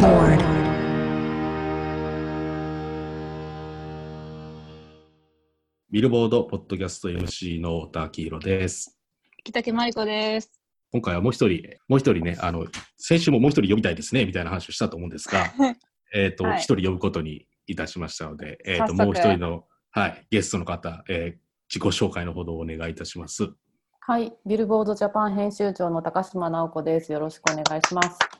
Billboard. ビルボードポッドキャスト MC の太田明宏です。北木真理子です。今回はもう一人、もう一人ね、あの、先週ももう一人呼びたいですね、みたいな話をしたと思うんですが、えっと、はい一、人呼ぶことにいたしましたので、えっ、と、早速もう一人の、はい、ゲストの方、えー自己紹介のほどお願いいたします。はい、ビルボードジャパン編集長の高島直子です。よろしくお願いします。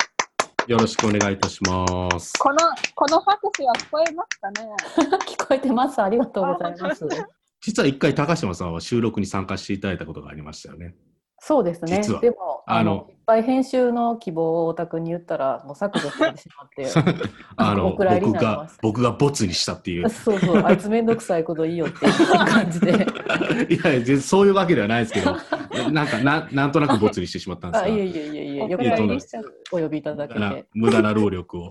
よろしくお願いいたします。この、この拍手は聞こえますかね？聞こえてます。ありがとうございます。実は一回高島さんは収録に参加していただいたことがありましたよね。そうですね。実はでもああののいっぱい編集の希望をお宅に言ったらもう削除されてしまって。あの、僕が僕がボツにしたっていう。そうそう、あいつめんどくさいこといいよっていう感じで。いやいや、全然そういうわけではないですけど、なんかな、なんとなくボツにしてしまったんですあ、が、いえいえいえいえ、よくお呼びいただけ無駄なて。無駄な労力を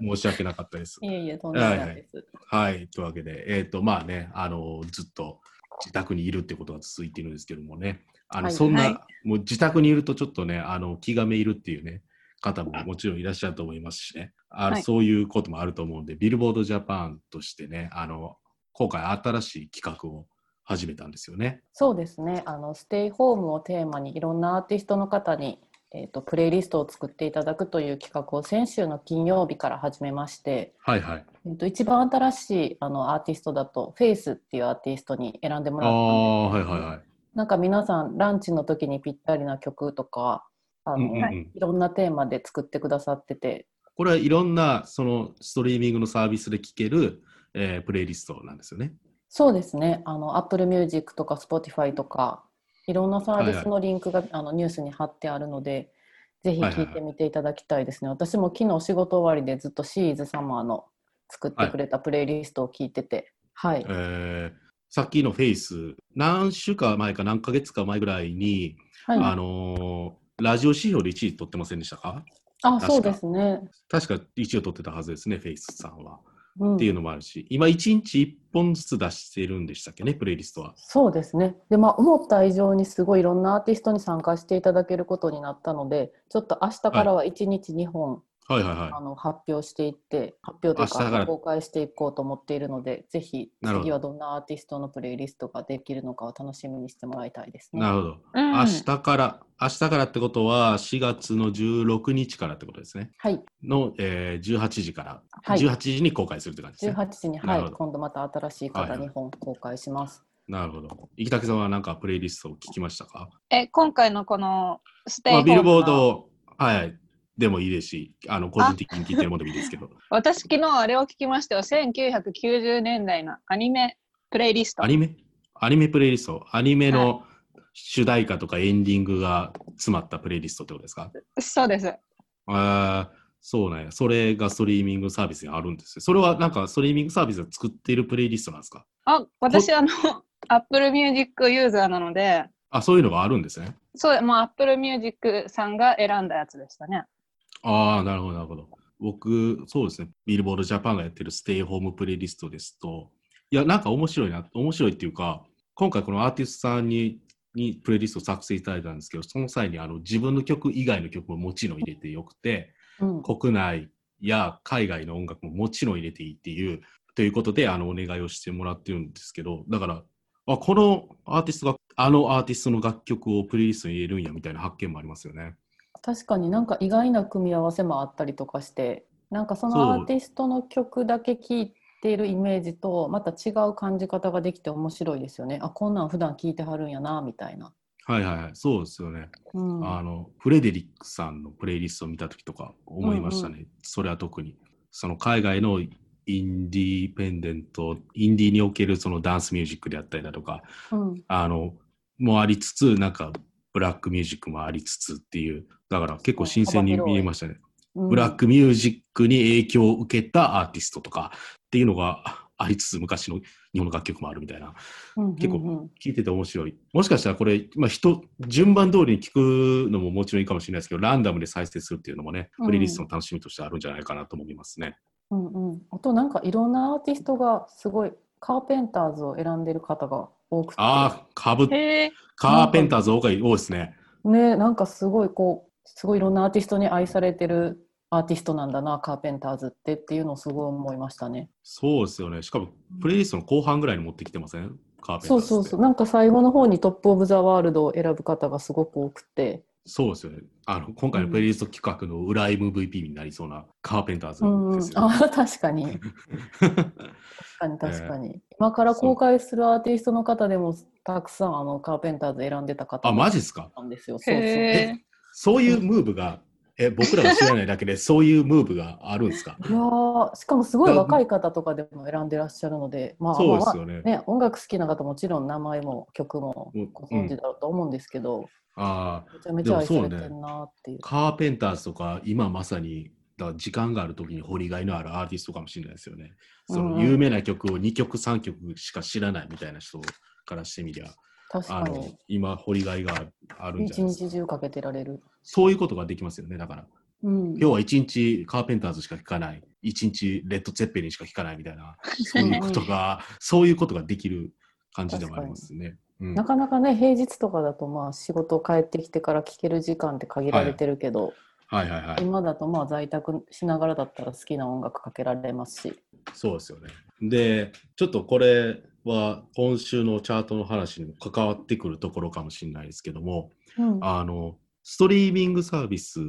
申し訳なかったです。いえいえ、とんでもないです。はい、というわけで、えっ、と、まあね、あの、ずっと自宅にいるってことが続いているんですけどもね、あの、はいそんな、はいもう自宅にいるとちょっとね、あの、気がめいるっていうね、方ももちろんいらっしゃると思いますしね、あのはいそういうこともあると思うんで、ビルボードジャパンとしてね、あの、今回新しい企画を始めたんですよね。そうですね。あのステイホームをテーマにいろんなアーティストの方に、えー、とプレイリストを作っていただくという企画を先週の金曜日から始めまして、はいはい。えー、と一番新しいあのアーティストだとフェイスっていうアーティストに選んでもあらったんであ、はいはいはい。なんか皆さんランチの時にぴったりな曲とかあの、うんうんうんいろんなテーマで作ってくださっててこれはいろんなそのストリーミングのサービスで聴ける、えープレイリストなんですよね。そうですね。あの Apple Music とか Spotify とかいろんなサービスのリンクが、あのニュースに貼ってあるのでぜひ聞いてみていただきたいですね、私も昨日仕事終わりでずっとシーズサマーの作ってくれたプレイリストを聞いてて。はい、えーさっきのフェイス、何週間前か何ヶ月か前ぐらいに、はい、あのーラジオ指標で1位取ってませんでしたか？あそうですね、確か1位を取ってたはずですね、フェイスさんは。うんっていうのもあるし、今1日1本ずつ出してるんでしたっけね、プレイリストは。そうですね。で、まあ、思った以上にすごいいろんなアーティストに参加していただけることになったので、ちょっと明日からは1日2本、はいはいはい。あの発表していって、発表とか公開していこうと思っているので、ぜひ次はどんなアーティストのプレイリストができるのかを楽しみにしてもらいたいですね。なるほど。うん明日から、明日からってことは4月の16日からってことですね。はい、の、えー、18時から、はい18時に公開するって感じですね。18時に、はい今度また新しい方はいはい2本公開します。なるほど。生竹さんはなんかプレイリストを聞きましたか、え、今回のこのステイまあ、ホームのビルボード、はい、でもいいですし、あの個人的に聞いてるものでもいいですけど、私昨日あれを聞きましたよ。1990年代のアニメプレイリスト。アニメ？アニメプレイリスト、アニメの主題歌とかエンディングが詰まったプレイリストってことですか？そうです。あーそうね。それがストリーミングサービスにあるんですよ。それはなんかストリーミングサービスが作っているプレイリストなんですか？あ、私あの、Apple Music ユーザーなので、あ、そういうのがあるんですね。そう、もう Apple Music さんが選んだやつでしたね。ああ、なるほど、なるほど。僕、そうですね、ビルボードジャパンがやってるステイホームプレイリストですと、いや、なんか面白いな、面白いっていうか、今回このアーティストさんににプレイリストを作成いただいたんですけど、その際にあの自分の曲以外の曲ももちろん入れてよくて、うん、国内や海外の音楽ももちろん入れていいっていう、ということで、あの、お願いをしてもらってるんですけど、だから、あ、このアーティストが、あのアーティストの楽曲をプレイリストに入れるんやみたいな発見もありますよね。確かになんか意外な組み合わせもあったりとかしてなんかそのアーティストの曲だけ聴いているイメージとまた違う感じ方ができて面白いですよね。あこんなん普段聴いてはるんやなみたいな、はいはいはい、そうですよね。うん、あのフレデリックさんのプレイリストを見たときとか思いましたね、うそれは特に。その海外のインディーペンデント、インディーにおけるそのダンスミュージックであったりだとか、うん、あの、もありつつ、なんかブラックミュージックもありつつっていう、だから結構新鮮に見えましたね。うんブラックミュージックに影響を受けたアーティストとかっていうのがありつつ、昔の日本の楽曲もあるみたいな。うん結構聞いてて面白い。もしかしたらこれ、まあ、人、順番通りに聞くのももちろんいいかもしれないですけど、ランダムで再生するっていうのもね、うんプレイリストの楽しみとしてあるんじゃないかなと思いますね。うんうん、あとなんかいろんなアーティストがすごいカーペンターズを選んでる方が多くてああ、かぶ、へえ。カーペンターズ多い多いですね。ねなんかすごいこうすごいいろんなアーティストに愛されてるアーティストなんだなカーペンターズってっていうのをすごい思いましたね。そうですよね。しかも、プレイリストの後半ぐらいに持ってきてません？カーペンターズ。そうそうそうなんか最後の方にトップ・オブ・ザ・ワールドを選ぶ方がすごく多くて。そうですよね。あの今回のプレイリスト企画の裏 MVP になりそうなカーペンターズうん、ですよね。あ確かに。確かに 確かに、今から公開するアーティストの方でもたくさんあのカーペンターズ選んでた方あ、マジですか？なんですよ。そうそう。へーそういうムーブが、え、僕らが知らないだけで、そういうムーブがあるんですか？いやーしかもすごい若い方とかでも選んでらっしゃるので、まあ、そうですよね。ね、音楽好きな方もちろん名前も曲もうんご存知だろうと思うんですけど、ああ、めちゃめちゃ愛されてるなっていう。カーペンターズとか、今まさに、だ時間があるときに掘りがいのあるアーティストかもしれないですよね。その有名な曲を2曲、3曲しか知らないみたいな人からしてみりゃ、あの確かに。今、掘りがいがあるんじゃ一ないですか。日中かけてられる。そういうことができますよね、だから。うん今日は一日カーペンターズしか聴かない、一日レッド・ツェッペリンしか聴かないみたいな、そういうことが、そういうことができる感じでもありますね。うんなかなかね、平日とかだとまあ仕事帰ってきてから聴ける時間って限られてるけど、はいはいはい。今だとまあ在宅しながらだったら好きな音楽かけられますし。そうですよね。で、ちょっとこれは今週のチャートの話にも関わってくるところかもしれないですけども、うんあの、ストリーミングサービスっ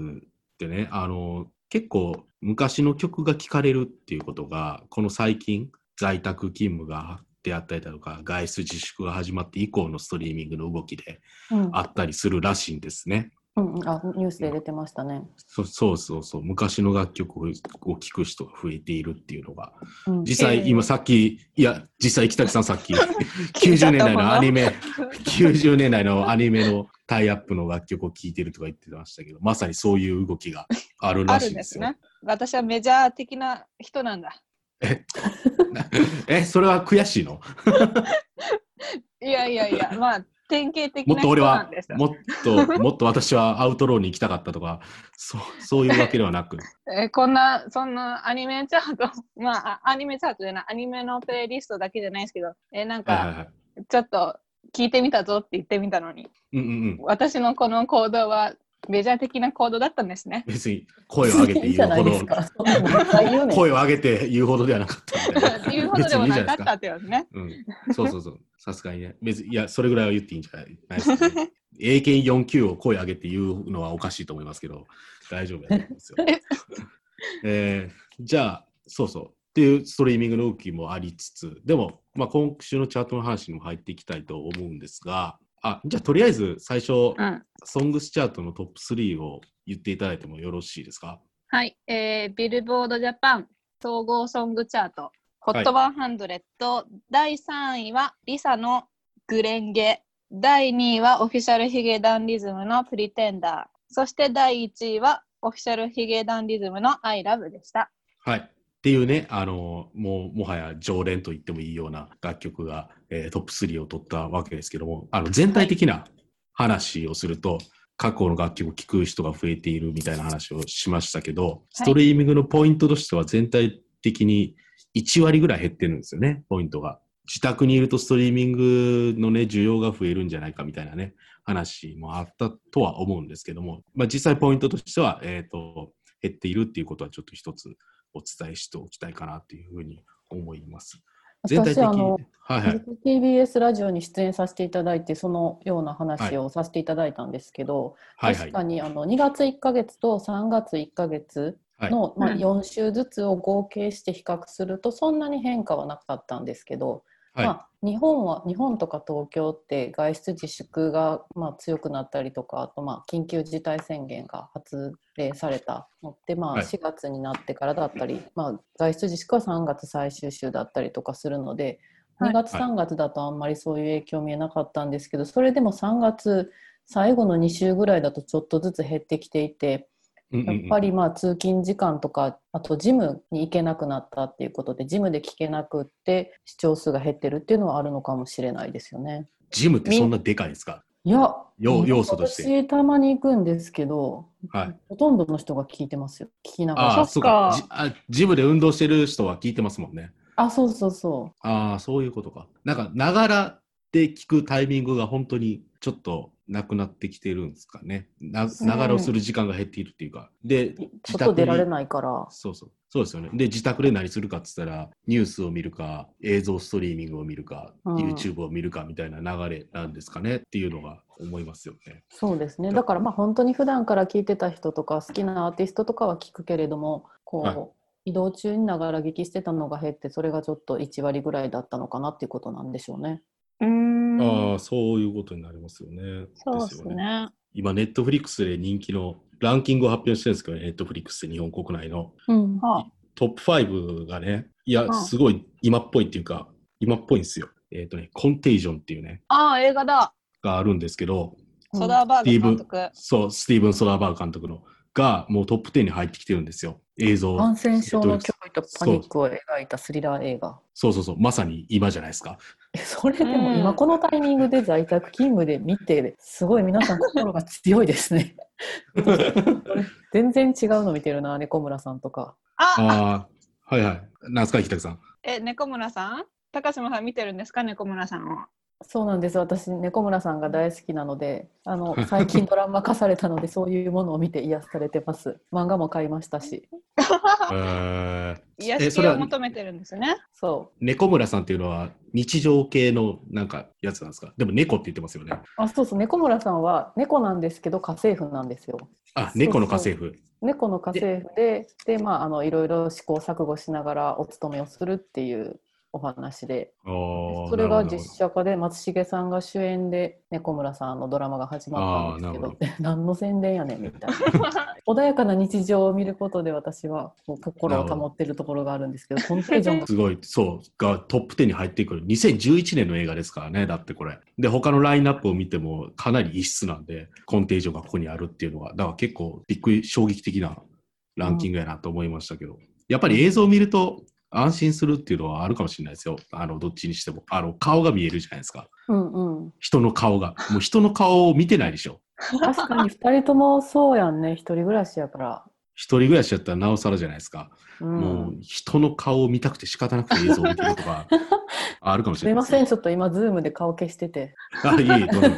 てね、あの、結構昔の曲が聴かれるっていうことが、この最近、在宅勤務がであったりだとか、外出自粛が始まって以降のストリーミングの動きでうんあったりするらしいんですね。うんうんあニュースで出てましたね。そそうそうそう、昔の楽曲を聴く人が増えているっていうのが、うん実際、えー今さっき、いや、実際、北木さんさっき、90年代のアニメ、90年代のアニメのタイアップの楽曲を聴いてるとか言ってましたけど、まさにそういう動きがあるあらしいんですよ。ね。私はメジャー的な人なんだ。え、それは悔しいの？いやいやいや、まあ、典型的な人もっと俺は。もっと、もっと私はアウトローに行きたかったとか、そうそういうわけではなく、えーこんな、そんなアニメチャート、まあ、あアニメチャートじゃない、アニメのプレイリストだけじゃないですけど、えーなんか、はいはいはい。ちょっと聞いてみたぞって言ってみたのに、うんうんうん。私のこの行動はメジャー的な行動だったんですね。別に声を上げて言うほど、声を上げて言うほどではなかった。言うほどでもなかったってことね。うん、そうそうそう。さすがにね。別に、いや、それぐらいは言っていいんじゃないですかね。英検4級を声上げて言うのはおかしいと思いますけど、大丈夫だと思うんですよ。えーじゃあ、そうそう。っていうストリーミングの動きもありつつ、でも、まあ、今週のチャートの話にも入っていきたいと思うんですが、あ、じゃあ、とりあえず最初、うん。ソングスチャートのトップ3を言っていただいてもよろしいですか？はい、えー、ビルボードジャパン総合ソングチャート、HOT100、第3位はリサのグレンゲ、第2位はオフィシャルヒゲダンリズムのプリテンダー、そして第1位はオフィシャルヒゲダンリズムの I love でした。はい。っていうね、あの、もう、もはや常連と言ってもいいような楽曲が、えートップ3を取ったわけですけども、あの、全体的な話をすると、過去の楽曲を聴く人が増えているみたいな話をしましたけど、ストリーミングのポイントとしては全体的に1割ぐらい減ってるんですよね、ポイントが。自宅にいるとストリーミングのね、需要が増えるんじゃないかみたいなね、話もあったとは思うんですけども、まあ実際ポイントとしては、えっ、と、減っているっていうことはちょっと一つお伝えしておきたいかなというふうに思います。全体的に。私あのはいはい。TBS ラジオに出演させていただいてそのような話をさせていただいたんですけど、はいはい確かにあの2月1ヶ月と3月1ヶ月の、まあ、うん4週ずつを合計して比較するとそんなに変化はなかったんですけど、はい。まあ、日本は日本とか東京って外出自粛がまあ強くなったりとかあとまあ緊急事態宣言が発令されたのってまあはい4月になってからだったり、まあ、外出自粛は3月最終週だったりとかするのではい2月3月だとあんまりそういう影響見えなかったんですけどそれでも3月最後の2週ぐらいだとちょっとずつ減ってきていて。やっぱりまあ通勤時間とかあとジムに行けなくなったっていうことでジムで聞けなくって視聴数が減ってるっていうのはあるのかもしれないですよね。ジムってそんなでかいですか？いや要要素として私たまに行くんですけど、はい。ほとんどの人が聞いてますよ聞きながらああ、そうか。じあジムで運動してる人は聞いてますもんね。あそうそうそああ、そういうことか。なんか、ながらで聞くタイミングが本当にちょっとなくなってきてるんですかね。なながらをする時間が減っているっていうか。で、自外出られにないから。そうそう。そうですよね。で、自宅で何するかって言ったら、ニュースを見るか、映像ストリーミングを見るか、うん YouTube を見るかみたいな流れなんですかねっていうのが思いますよね。そうですね。だからまあ本当に普段から聞いてた人とか好きなアーティストとかは聞くけれども、こう、はい移動中にながら聞きしてたのが減って、それがちょっと1割ぐらいだったのかなっていうことなんでしょうね。うーん。ああ、そういうことになりますよね。そうですよね。ね。今、ネットフリックスで人気のランキングを発表してるんですけど、ネットフリックスで日本国内のうん。はトップ5がね、いやう、んすごい今っぽいっていうか、今っぽいんですよ。えっ、とね、コンテージョンっていうね、ああ、映画だ。があるんですけど、ソダーバーグ監ス督。そう、スティーブン・ソダーバーグ監督の、がもうトップ10に入ってきてるんですよ。映像。感染症の脅威とパニックを描いたスリラー映画。そうそうそう、まさに今じゃないですか。えそれでもうん今このタイミングで在宅勤務で見て、すごい皆さん心が強いですね。全然違うの見てるな、猫村さんとか。あああ、はいはい。なんすか、北木さん。え、猫村さん？高島さん見てるんですか猫村さんを？そうなんです。私、猫村さんが大好きなので、あの 最近ドラマ化されたので、そういうものを見て癒されてます。漫画も買いましたし。えー癒しを求めてるんですね。そ猫村さんっていうのは日常系のなんかやつなんですか？でも猫って言ってますよね。う。あ、そうそう。猫村さんは猫なんですけど、家政婦なんですよ。あ、そう猫の家政婦。猫の家政婦で、で、まあ、あの、いろいろ試行錯誤しながらお勤めをするっていうお話で、それが実写化で松重さんが主演で猫村さんのドラマが始まったんですけどあーなる 何の宣伝やねんみたいな。穏やかな日常を見ることで私は心を保ってるところがあるんですけどコンテージョンがすごい、そう、がトップ10に入ってくる。2011年の映画ですからね、だってこれ。で、他のラインナップを見てもかなり異質なんで、コンテージョンがここにあるっていうのは、だから結構びっくり、衝撃的なランキングやなと思いましたけど、やっぱり映像を見ると安心するっていうのはあるかもしれないですよ。あの、どっちにしても。あの、顔が見えるじゃないですか。うんうん人の顔が。もう人の顔を見てないでしょ。確かに2人ともそうやんね一人暮らしやから、一人暮らしやったらなおさらじゃないですか。うん、もう人の顔を見たくて仕方なくて映像を見てるとか、あるかもしれないですよすいませんちょっと今ズームで顔消しててあ、いえいえ、どうぞ。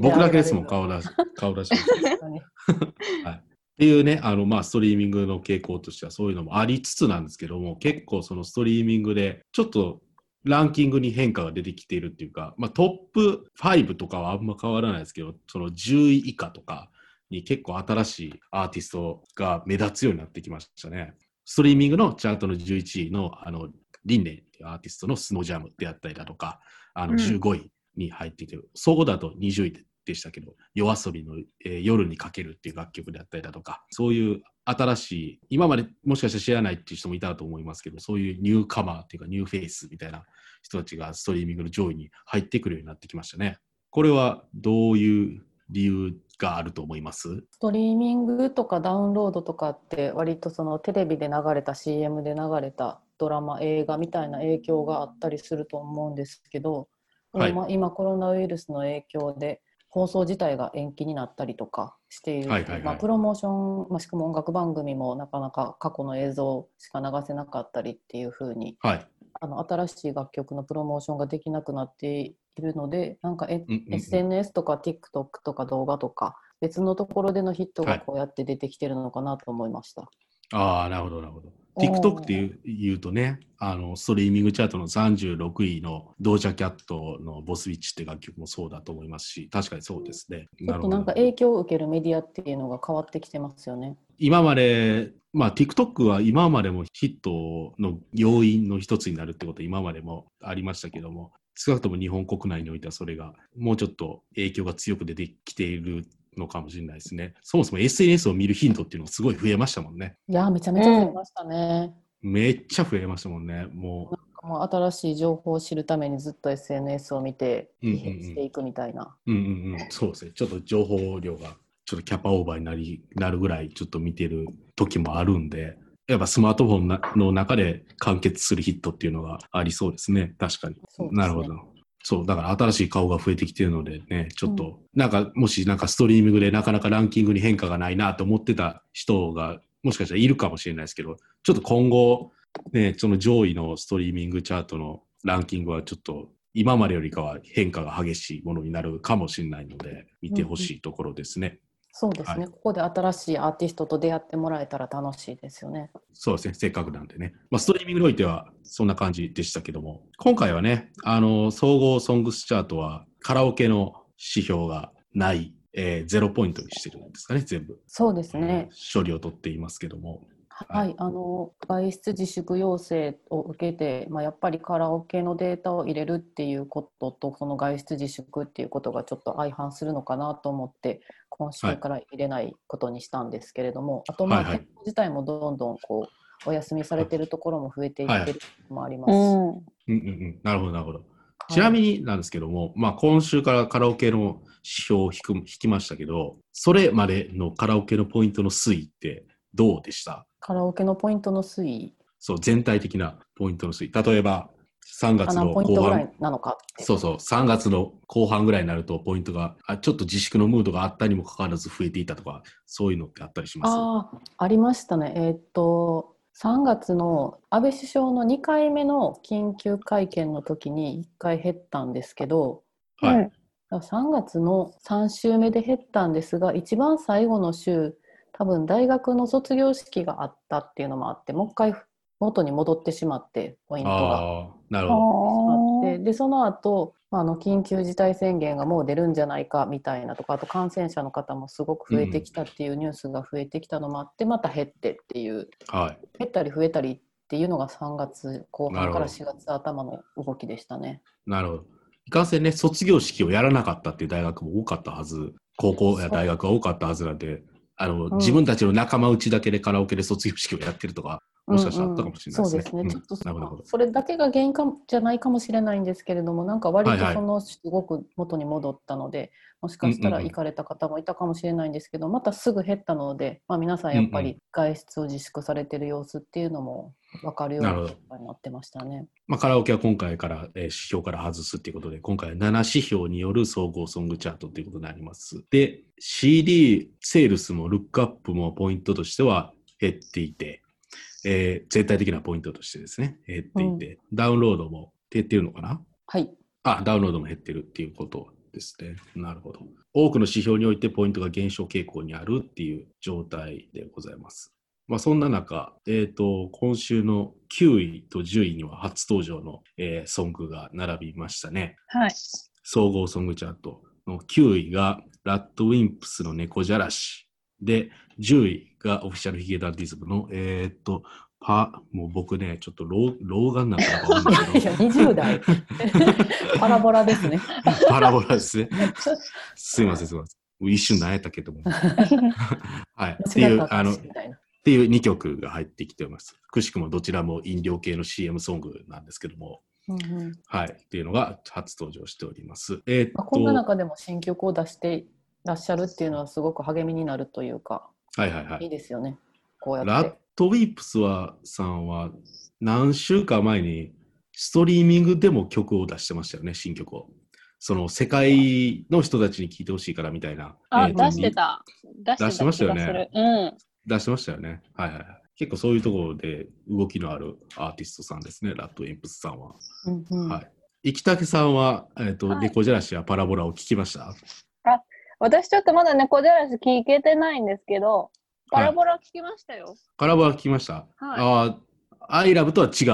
僕だけですもん、あ顔出し。顔出し。っげられるのにていうね、あの、まあ、ストリーミングの傾向としてはそういうのもありつつなんですけども、結構そのストリーミングで、ちょっとランキングに変化が出てきているっていうか、まあ、トップ5とかはあんま変わらないですけど、その10位以下とかに結構新しいアーティストが目立つようになってきましたね。ストリーミングのチャートの11位の、あの、リンネっていうアーティストのスノージャムであったりだとか、あの、うん15位に入っていて、総合だと20位でしたけど、 YOASOBIの、えー夜に駆けるっていう楽曲であったりだとか、そういう新しい、今までもしかしたら知らないっていう人もいたと思いますけど、そういうニューカマーっていうかニューフェイスみたいな人たちがストリーミングの上位に入ってくるようになってきましたね。これはどういう理由があると思います？ストリーミングとかダウンロードとかって割とそのテレビで流れた CM で流れたドラマ映画みたいな影響があったりすると思うんですけど、はいまあ今コロナウイルスの影響で放送自体が延期になったりとかしている、はいはいはいまあ、プロモーション、まあ、しかも音楽番組もなかなか過去の映像しか流せなかったりっていう風にはい。あの新しい楽曲のプロモーションができなくなっているのでなんかえ、うんうんうん SNS とか TikTok とか動画とか別のところでのヒットはいがこうやって出てきてるのかなと思いました。ああ、なるほど、なるほど。TikTok っていう言うとね、あの、ストリーミングチャートの36位のドージャキャットのボスウィッチって楽曲もそうだと思いますし、確かにそうですね。ちょっとなんか影響を受けるメディアっていうのが変わってきてますよね。今まで、まあ TikTok は今までもヒットの要因の一つになるってことは今までもありましたけども、少なくとも日本国内においてはそれがもうちょっと影響が強く出てきているのかもしれないですね。そもそも SNS を見る頻度っていうのがすごい増えましたもんね。いやーめちゃめちゃ増えましたね。めっちゃ増えましたもんね。もうもう新しい情報を知るためにずっと SNS を見てうんうんうん疲弊していくみたいな。うんうんうん、そうですね。ちょっと情報量がちょっとキャパオーバーになりなるぐらいちょっと見てる時もあるんで、やっぱスマートフォンなの中で完結するヒットっていうのがありそうですね。確かに。ねなるほど。そう、だから新しい顔が増えてきてるのでね、ちょっと、なんか、もしなんかストリーミングでなかなかランキングに変化がないなと思ってた人が、もしかしたらいるかもしれないですけど、ちょっと今後、ね、その上位のストリーミングチャートのランキングはちょっと今までよりかは変化が激しいものになるかもしれないので、見てほしいところですね。そうですね、はいここで新しいアーティストと出会ってもらえたら楽しいですよね。そうですね、せっかくなんでね。まあ、ストリーミングにおいてはそんな感じでしたけども、今回はね、あの、総合ソングスチャートはカラオケの指標がない、えーゼロポイントにしてるんですかね、全部。そうですね。処理を取っていますけども。はい、あの外出自粛要請を受けて、まあ、やっぱりカラオケのデータを入れるっていうこととこの外出自粛っていうことがちょっと相反するのかなと思って今週から入れないことにしたんですけれども、あとまあはいはい。店舗自体もどんどんこうお休みされてるところも増えていってるのもあります。し、うん。うんうんうん、なるほど、なるほど。ちなみになんですけども、まあ、今週からカラオケの指標を引く引きましたけど、それまでのカラオケのポイントの推移ってどうでした？カラオケのポイントの推移。そう、全体的なポイントの推移。例えば、3月何の後半、なのかそうそう、3月の後半ぐらいになると、ポイントが、あちょっと自粛のムードがあったにもかかわらず増えていたとか、そういうのってあったりしますああ、ありましたね。えーっと、3月の安倍首相の2回目の緊急会見の時に1回減ったんですけど、はい。うんだから3月の3週目で減ったんですが、一番最後の週、多分大学の卒業式があったっていうのもあって、もう一回元に戻ってしまって、ポイントが。なるほど。あってでその後、まあ、あの緊急事態宣言がもう出るんじゃないかみたいなとかあと感染者の方もすごく増えてきたっていうニュースが増えてきたのもあって、また減ってっていうはい。減ったり増えたりっていうのが3月後半からなるほど4月頭の動きでしたね。なるほど。いかんせんね、卒業式をやらなかったっていう大学も多かったはず、高校や大学が多かったはずなんで、あの、うん自分たちの仲間内だけでカラオケで卒業式をやってるとか、もしかしたらあったかもしれないですね。うんうんそうですね、ちょっと。それだけが原因かもじゃないかもしれないんですけれども、なんか割はいはいとそのすごく元に戻ったので、もしかしたら行かれた方もいたかもしれないんですけど、またすぐ減ったので、まあ、皆さんやっぱうんうり外出を自粛されてる様子っていうのも分かるようになってましたね。まあ、カラオケは今回から、えー指標から外すっていうことで、今回は7指標による総合ソングチャートということになります。で、CD セールスもルックアップもポイントとしては減っていて、えー全体的なポイントとしてですね、減っていて、ダウンロードも減ってるのかな？はい、あ、ダウンロードも減ってるっていうことですね。なるほど。多くの指標においてポイントが減少傾向にあるっていう状態でございます。まあ、そんな中、えっ、と、今週の9位と10位には初登場の、えーソングが並びましたね。はい。総合ソングチャートの9位がラッドウィンプスの猫じゃらし。で、10位がオフィシャルヒゲダンディズムの、えっ、と、パ、もう僕ね、ちょっと老老眼なんかなかわかんけやど、20代 パラボラですね。パラボラですね。すいません、すいません。一瞬何や ったっけと思って。はい。っていう、あの、っ。ていう2曲が入ってきております。くしくもどちらも飲料系の CM ソングなんですけども、うんうんはい。っていうのが初登場しております。えーっまあ、こんなと、中でも新曲を出してらっしゃるっていうのはすごく励みになるというか、はいはいはいいい。ですよね。こうやラッって。ドウィープスはさんは何週間前にストリーミングでも曲を出してましたよね、新曲を。その世界の人たちに聴いてほしいからみたいな。あ、え出してた。出してた出してましたよねうん。出してましたよね。はいはいはい。結構そういうところで動きのあるアーティストさんですね、ラッドウィンプスさんは。うんうんはい。生竹さんは、えっ、と、はい猫じゃらしやパラボラを聞きました？私ちょっとまだ猫じゃらし聞けてないんですけど、パラボラ聞きましたよ。パラボラ聞きました、ああ、アイラブとは違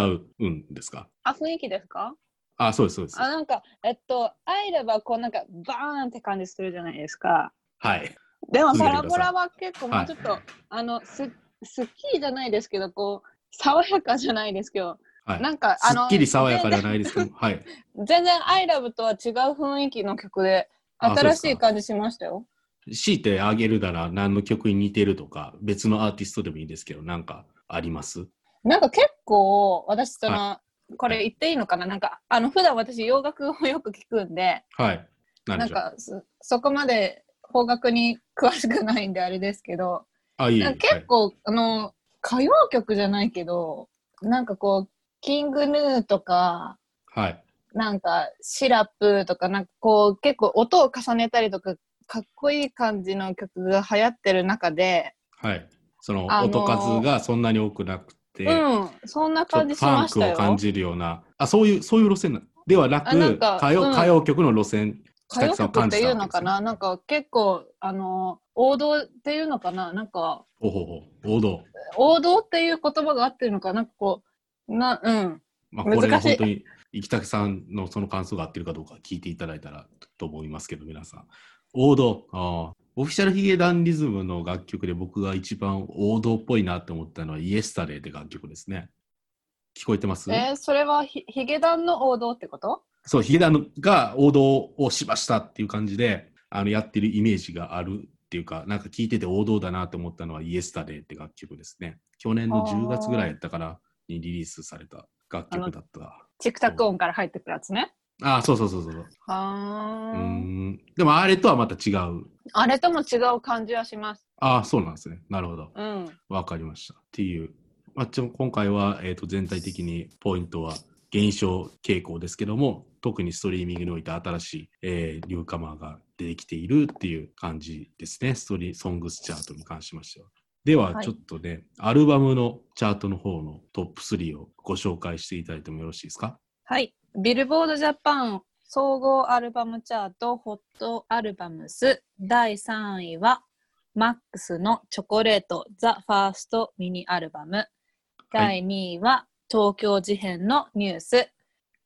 うんですか？あ、雰囲気ですか？あそうです、そうです。あ、なんか、えっと、アイラブはこうなんかバーンって感じするじゃないですか。はい。でも続けてくださいパラボラは結構もうちょっと、あの、す、スッキリじゃないですけど、こう、爽やかじゃないですけど、はい。なんか、あの、すっきり爽やかではないですけど、はい。全然アイラブとは違う雰囲気の曲で、新しい感じしましたよ。強いてあげるなら何の曲に似てるとか、別のアーティストでもいいですけど、なんかあります？なんか結構、私、その、はこれ言っていいのかな？なんか、あの、普段私洋楽をよく聞くんで、はい。何なんかそ、そこまで邦楽に詳しくないんであれですけど、あ、いい。結構、あの、歌謡曲じゃないけど、なんかこう、キングヌーとか、はい。はい。なんかシラップとか、なんかこう、結構音を重ねたりとか、かっこいい感じの曲が流行ってる中で、はい。そのあのー音数がそんなに多くなくて、うん、そんな感じしとファンクましたよ。を感じるような、あ、そういう、そういう路線なではなく、歌謡うん歌謡曲の路線、歌謡曲っていうのかわななんか結構、あの、王道っていうのかな？なんか。ほうほうほう王道。王道っていう言葉が合ってるのか？なんかこう、な、うん。まあ、これが難しい本当に、生竹さんのその感想が合ってるかどうか聞いていただいたらと思いますけど、皆さん。王道。ああオフィシャルヒゲダンリズムの楽曲で僕が一番王道っぽいなって思ったのは、イエスタデーって楽曲ですね。聞こえてます？えーそれはひヒゲダンの王道ってこと？そう、ヒゲダンが王道をしましたっていう感じで、あの、やってるイメージがあるっていうか、なんか聞いてて王道だなと思ったのは、イエスタデーって楽曲ですね。去年の10月ぐらいやったかな、にリリースされた楽曲だった。チクタク音から入ってくるやつね。ああ、そうそうそうそう。うはーーん。ん。でも、あれとはまた違う。あれとも違う感じはします。ああ、そうなんですね。なるほど。うん。わかりました。っていう。まあ、ちょ今回は、えー、と全体的にポイントは減少傾向ですけども、特にストリーミングにおいて新しい、えーニューカマーが出てきているっていう感じですね。ストリーソングスチャートに関しましては。では、はいちょっとね、アルバムのチャートの方のトップ3をご紹介していただいてもよろしいですか？はい。ビルボードジャパン総合アルバムチャートホットアルバムス第3位はマックスのチョコレートザ・ファーストミニアルバム第2位は東京事変のニュース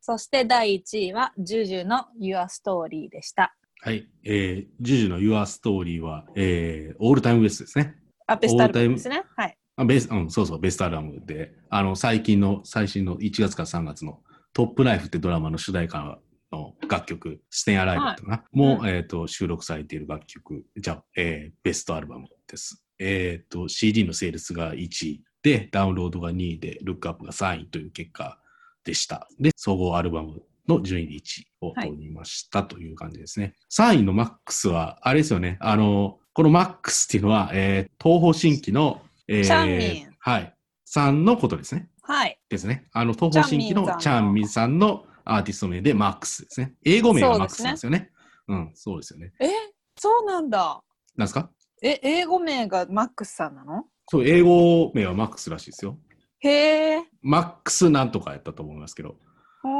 そして第1位はジュジュの Your Story でした。はい。えー、ジュジュの Your Story は、えー、オールタイムベストですね。あ、ベストアルバムですね。はい。あベスうん、そうそう、ベストアルバムで、あの、最近の、最新の1月から3月のトップライフってドラマの主題歌の楽曲、ステンアライブかな、もう、うんえっ、と、収録されている楽曲、じゃあ、えーベストアルバムです。えっ、と、CD のセールスが1位で、ダウンロードが2位で、ルックアップが3位という結果でした。で、総合アルバムの順位で1位を取りましたという感じですね。3位のマックスは、あれですよね、あの、このマックスっていうのは、えー東方神起の、えーチャンミンはい。さんのことですね。はい。ですね。あの、東方神起のチチャンミャンさんのアーティスト名でマックスですね。英語名がマックスなんですよね。うん、そうですよね。え、そうなんだ。なんですか？え、英語名がマックスさんなの？そう、英語名はマックスらしいですよ。へえ。マックスなんとかやったと思いますけど。ほー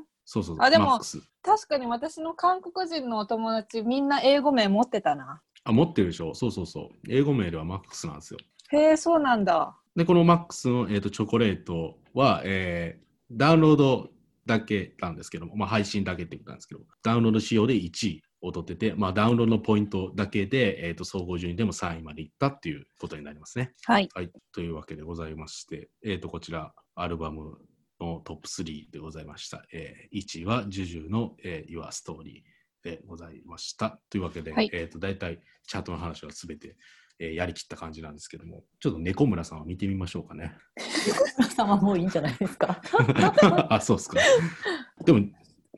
んそうそうそう。あでも。確かに私の韓国人のお友達みんな英語名持ってたな。あ、持ってるでしょ？そうそうそう。英語名ではマックスなんですよ。へえ、そうなんだ。で、このマックスの、えー、とチョコレートは、えーダウンロードだけなんですけども、まあ、配信だけってことなんですけど、ダウンロード仕様で1位を取ってて、まあ、ダウンロードのポイントだけで、えー、と総合順位でも3位までいったっていうことになりますね。はい。はい。というわけでございまして、えー、とこちら、アルバムのトップ3でございました。えー1位は、ジュジュの、えー、Your Story でございました。というわけで、はいえー、と大体チャートの話はすべて、えーやりきった感じなんですけども、ちょっと猫村さんを見てみましょうかね。皆さんはもういいんじゃないですか？あ、そうですか。でも、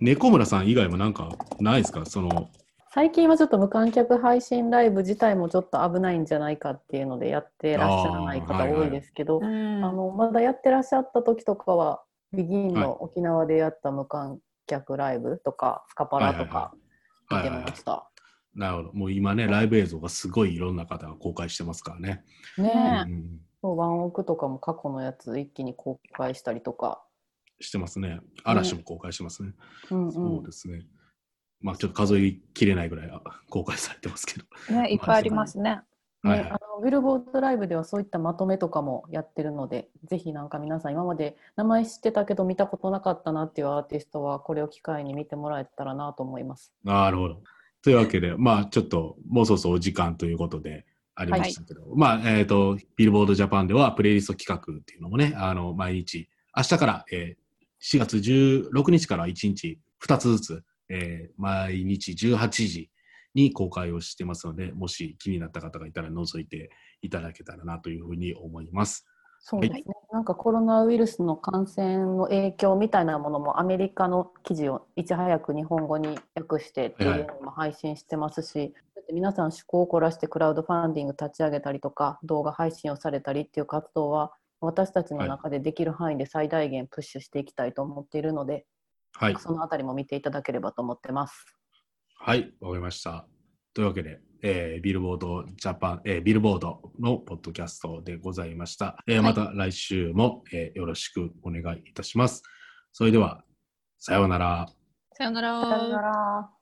猫村さん以外もなんかないですか？その、最近はちょっと無観客配信ライブ自体もちょっと危ないんじゃないかっていうのでやってらっしゃらない方多いですけど、うんあのまだやってらっしゃった時とかはビギンはいの沖縄でやった無観客ライブとかスカパラとか見てはいはいはいました。なるほど。もう今ね、ライブ映像がすごいいろんな方が公開してますからね。ねえ、うん、ワンオクとかも過去のやつ一気に公開したりとか。してますね。嵐も公開してますね。うんそうですね。まあちょっと数えきれないぐらいあ公開されてますけど。ね、いっぱいありますね。はいはいね、あのビルボードライブではそういったまとめとかもやってるので、ぜひなんか皆さん今まで名前知ってたけど見たことなかったなっていうアーティストはこれを機会に見てもらえたらなと思います。なるほど。というわけで、まあちょっともうそろそろお時間ということでありましたけど、まあえっ、と、ビルボードジャパンではプレイリスト企画っていうのもね、あの、毎日、明日から、えー4月16日から1日2つずつ、えー毎日18時に公開をしてますので、もし気になった方がいたら覗いていただけたらなというふうに思います。そうですね、なんかコロナウイルスの感染の影響みたいなものもアメリカの記事をいち早く日本語に訳してっていうのも配信してますし、だって皆さん趣向を凝らしてクラウドファンディング立ち上げたりとか動画配信をされたりっていう活動は私たちの中でできる範囲で最大限プッシュしていきたいと思っているので、はい。そのあたりも見ていただければと思ってます。はい、わかりました。というわけで、えービルボードジャパン、えービルボードのポッドキャストでございました。えーはいまた来週も、えーよろしくお願いいたします。それでは、さようなら。さよなさよなら。